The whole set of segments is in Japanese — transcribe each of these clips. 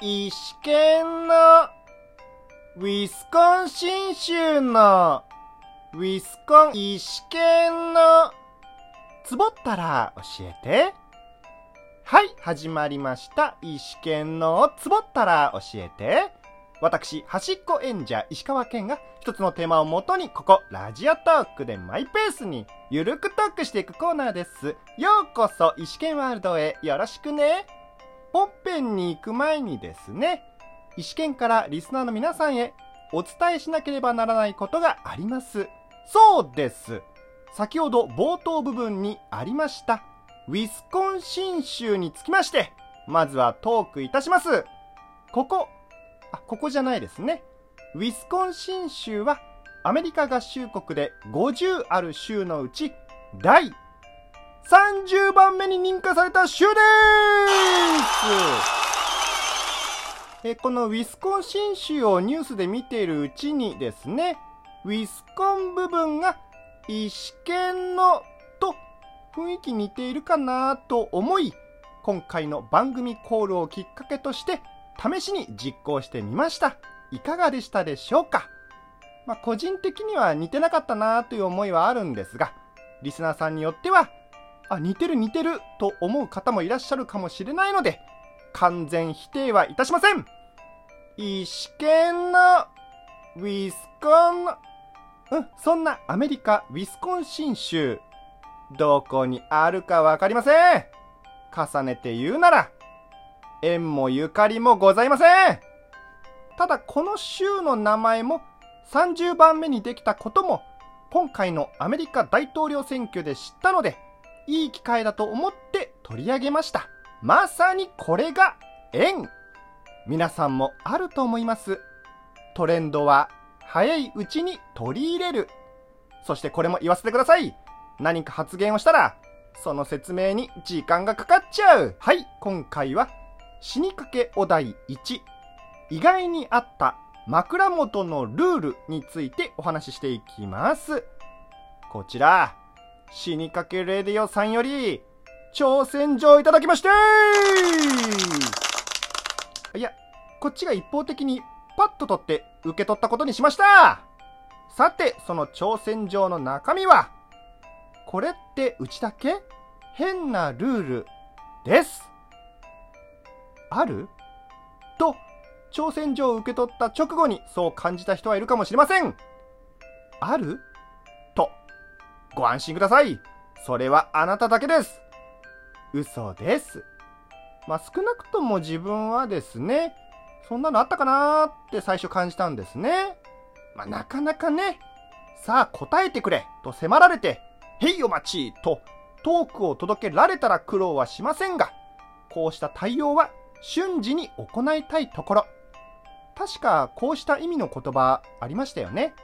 石剣のウィスコンシン州のウィスコン石剣のつぼったら教えて。はい、始まりました。石剣のつぼったら教えて。私、端っこ演者石川県が一つのテーマをもとにここラジオトークでマイペースにゆるくトークしていくコーナーです。ようこそ石剣ワールドへよろしくね。本編に行く前にですね、石剣からリスナーの皆さんへお伝えしなければならないことがあります。そうです。先ほど冒頭部分にありました、ウィスコンシン州につきまして、まずはトークいたします。ここ、あ、ここじゃないですね。ウィスコンシン州はアメリカ合衆国で50ある州のうち第30番目に認可された州ですえこのウィスコンシン州をニュースで見ているうちにですね、ウィスコン部分が石剣のと雰囲気似ているかなと思い、今回の番組コールをきっかけとして試しに実行してみました。いかがでしたでしょうか？まあ、個人的には似てなかったなという思いはあるんですが、リスナーさんによっては、あ、似てる似てると思う方もいらっしゃるかもしれないので、完全否定はいたしません。石剣のウィスコン、うん、そんなアメリカ・ウィスコンシン州、どこにあるかわかりません。重ねて言うなら、縁もゆかりもございません。ただこの州の名前も30番目にできたことも今回のアメリカ大統領選挙で知ったのでいい機会だと思って取り上げました。まさにこれが縁。皆さんもあると思います。トレンドは早いうちに取り入れる。そしてこれも言わせてください。何か発言をしたらその説明に時間がかかっちゃう。はい今回は死にかけお題1意外にあった枕元のルールについてお話ししていきます。こちら、死にかけレディオさんより、挑戦状いただきましていや、こっちが一方的にパッと取って受け取ったことにしました。さて、その挑戦状の中身は、これってうちだけ？変なルールです。ある？と、挑戦状を受け取った直後にそう感じた人はいるかもしれません。ある、ご安心ください。それはあなただけです。嘘です。まあ、少なくとも自分はですね、そんなのあったかなーって最初感じたんですね。まあ、なかなかね、さあ答えてくれと迫られて、へいお待ちとトークを届けられたら苦労はしませんが、こうした対応は瞬時に行いたいところ。確かこうした意味の言葉ありましたよね。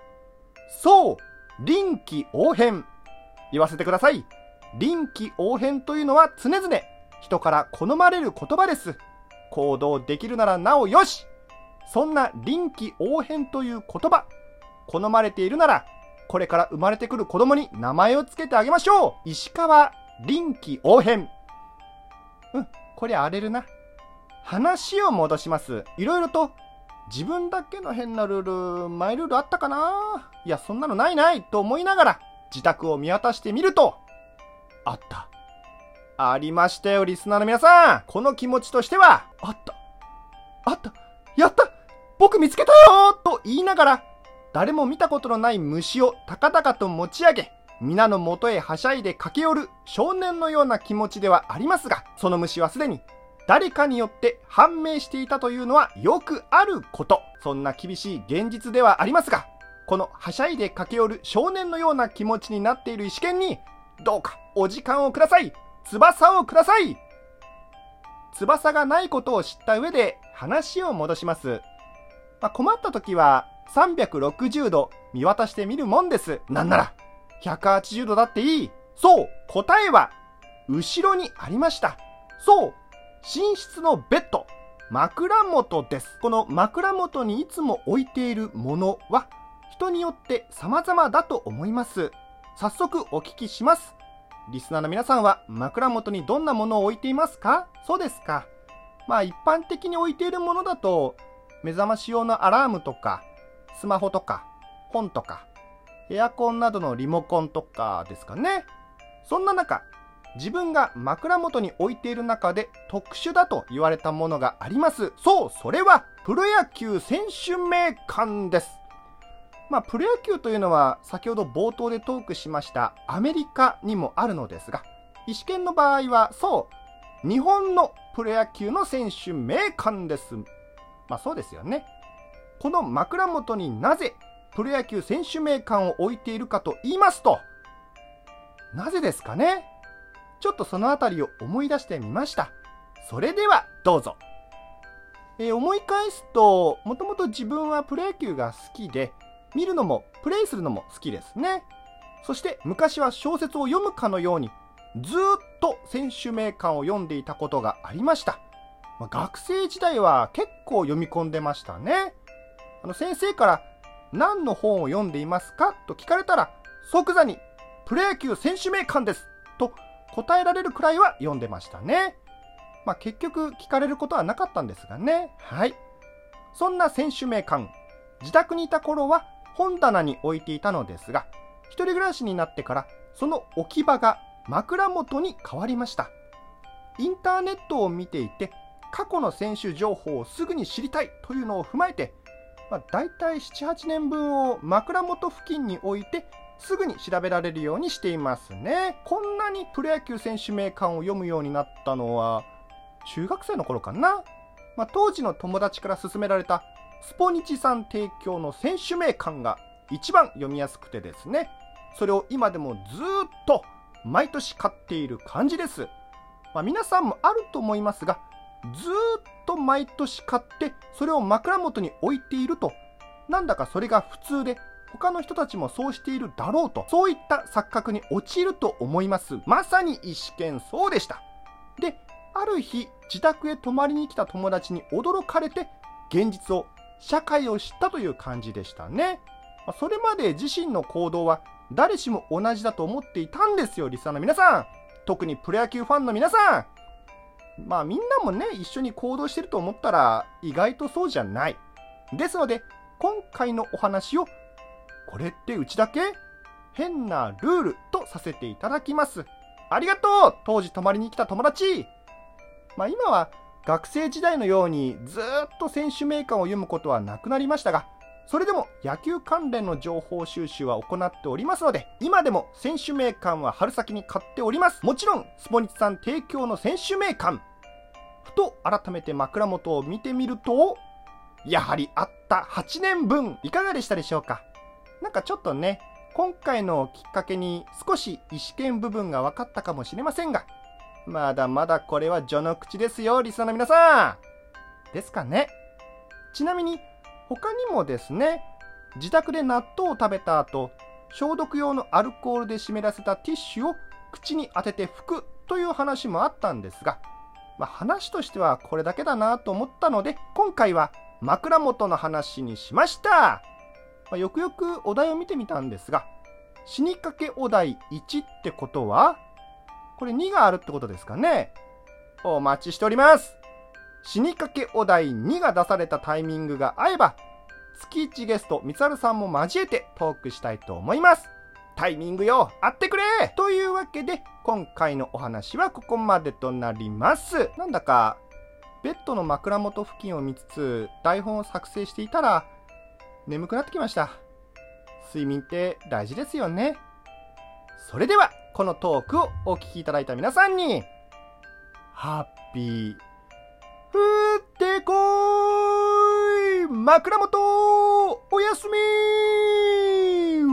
そう臨機応変言わせてください。臨機応変というのは常々人から好まれる言葉です。行動できるならなおよしそんな臨機応変という言葉、好まれているなら、これから生まれてくる子供に名前を付けてあげましょう石川臨機応変。うん、これ荒れるな。話を戻します。いろいろと自分だけの変なルール、マイルールあったかないや、そんなのないないと思いながら自宅を見渡してみると、あった。ありましたよ、リスナーの皆さん。この気持ちとしては、あった。あった。やった僕見つけたよと言いながら、誰も見たことのない虫を高々と持ち上げ、皆の元へはしゃいで駆け寄る少年のような気持ちではありますが、その虫はすでに誰かによって判明していたというのはよくあること。そんな厳しい現実ではありますが、このはしゃいで駆け寄る少年のような気持ちになっている石剣に、どうかお時間をください翼をください翼がないことを知った上で話を戻します。まあ、困った時は360度見渡してみるもんです。なんなら180度だっていい。そう答えは後ろにありました。そう寝室のベッド、枕元です。この枕元にいつも置いているものは、人によって様々だと思います。早速お聞きします。リスナーの皆さんは枕元にどんなものを置いていますか？そうですか。まあ一般的に置いているものだと、目覚まし用のアラームとか、スマホとか、本とか、エアコンなどのリモコンとかですかね。そんな中、自分が枕元に置いている中で特殊だと言われたものがあります。そう、それはプロ野球選手名鑑です。まあ、プロ野球というのは先ほど冒頭でトークしましたアメリカにもあるのですが、医師研の場合はそう、日本のプロ野球の選手名鑑です。まあそうですよね。この枕元になぜプロ野球選手名鑑を置いているかと言いますと、なぜですかねちょっとそのあたりを思い出してみました。それではどうぞ。えー、思い返すと、もともと自分はプロ野球が好きで、見るのもプレイするのも好きですね。そして昔は小説を読むかのように、ずっと選手名鑑を読んでいたことがありました。まあ、学生時代は結構読み込んでましたね。あの先生から何の本を読んでいますか？と聞かれたら即座にプロ野球選手名鑑ですと答えられるくらいは読んでましたね。まあ、結局聞かれることはなかったんですがね。はい。そんな選手名鑑、自宅にいた頃は本棚に置いていたのですが、一人暮らしになってからその置き場が枕元に変わりました。インターネットを見ていて、過去の選手情報をすぐに知りたいというのを踏まえて、まあ、大体7、8年分を枕元付近に置いてすぐに調べられるようにしていますね。こんなにプロ野球選手名鑑を読むようになったのは、中学生の頃かな？まあ、当時の友達から勧められたスポニチさん提供の選手名鑑が一番読みやすくてですね、それを今でもずっと毎年買っている感じです。まあ、皆さんもあると思いますが、ずっと毎年買ってそれを枕元に置いていると、なんだかそれが普通で他の人たちもそうしているだろうと、そういった錯覚に陥ると思います。まさに意思見そうでした。で、ある日、自宅へ泊まりに来た友達に驚かれて、現実を、社会を知ったという感じでしたね。それまで自身の行動は誰しも同じだと思っていたんですよ、リスナーの皆さん。特にプロ野球ファンの皆さん。まあみんなもね、一緒に行動してると思ったら意外とそうじゃない。ですので、今回のお話をこれってうちだけ？変なルールとさせていただきます。ありがとう当時泊まりに来た友達まあ今は学生時代のようにずっと選手名鑑を読むことはなくなりましたが、それでも野球関連の情報収集は行っておりますので、今でも選手名鑑は春先に買っております。もちろん、スポニチさん提供の選手名鑑。ふと改めて枕元を見てみると、やはりあった8年分、いかがでしたでしょうか？なんかちょっとね、今回のきっかけに少し意思見部分が分かったかもしれませんが、まだまだこれは序の口ですよ、リスナーの皆さん。ですかね。ちなみに、他にもですね、自宅で納豆を食べた後、消毒用のアルコールで湿らせたティッシュを口に当てて拭くという話もあったんですが、まあ、話としてはこれだけだなと思ったので、今回は枕元の話にしました。まあ、よくよくお題を見てみたんですが、死にかけお題1ってことは、これ2があるってことですかね。お待ちしております。死にかけお題2が出されたタイミングが合えば、月1ゲスト、みつるさんも交えてトークしたいと思います。タイミングよ、会ってくれというわけで、今回のお話はここまでとなります。なんだか、ベッドの枕元付近を見つつ、台本を作成していたら、眠くなってきました。睡眠って大事ですよね。それでは、このトークをお聴きいただいた皆さんに、ハッピー、降ってこーい枕元おやすみー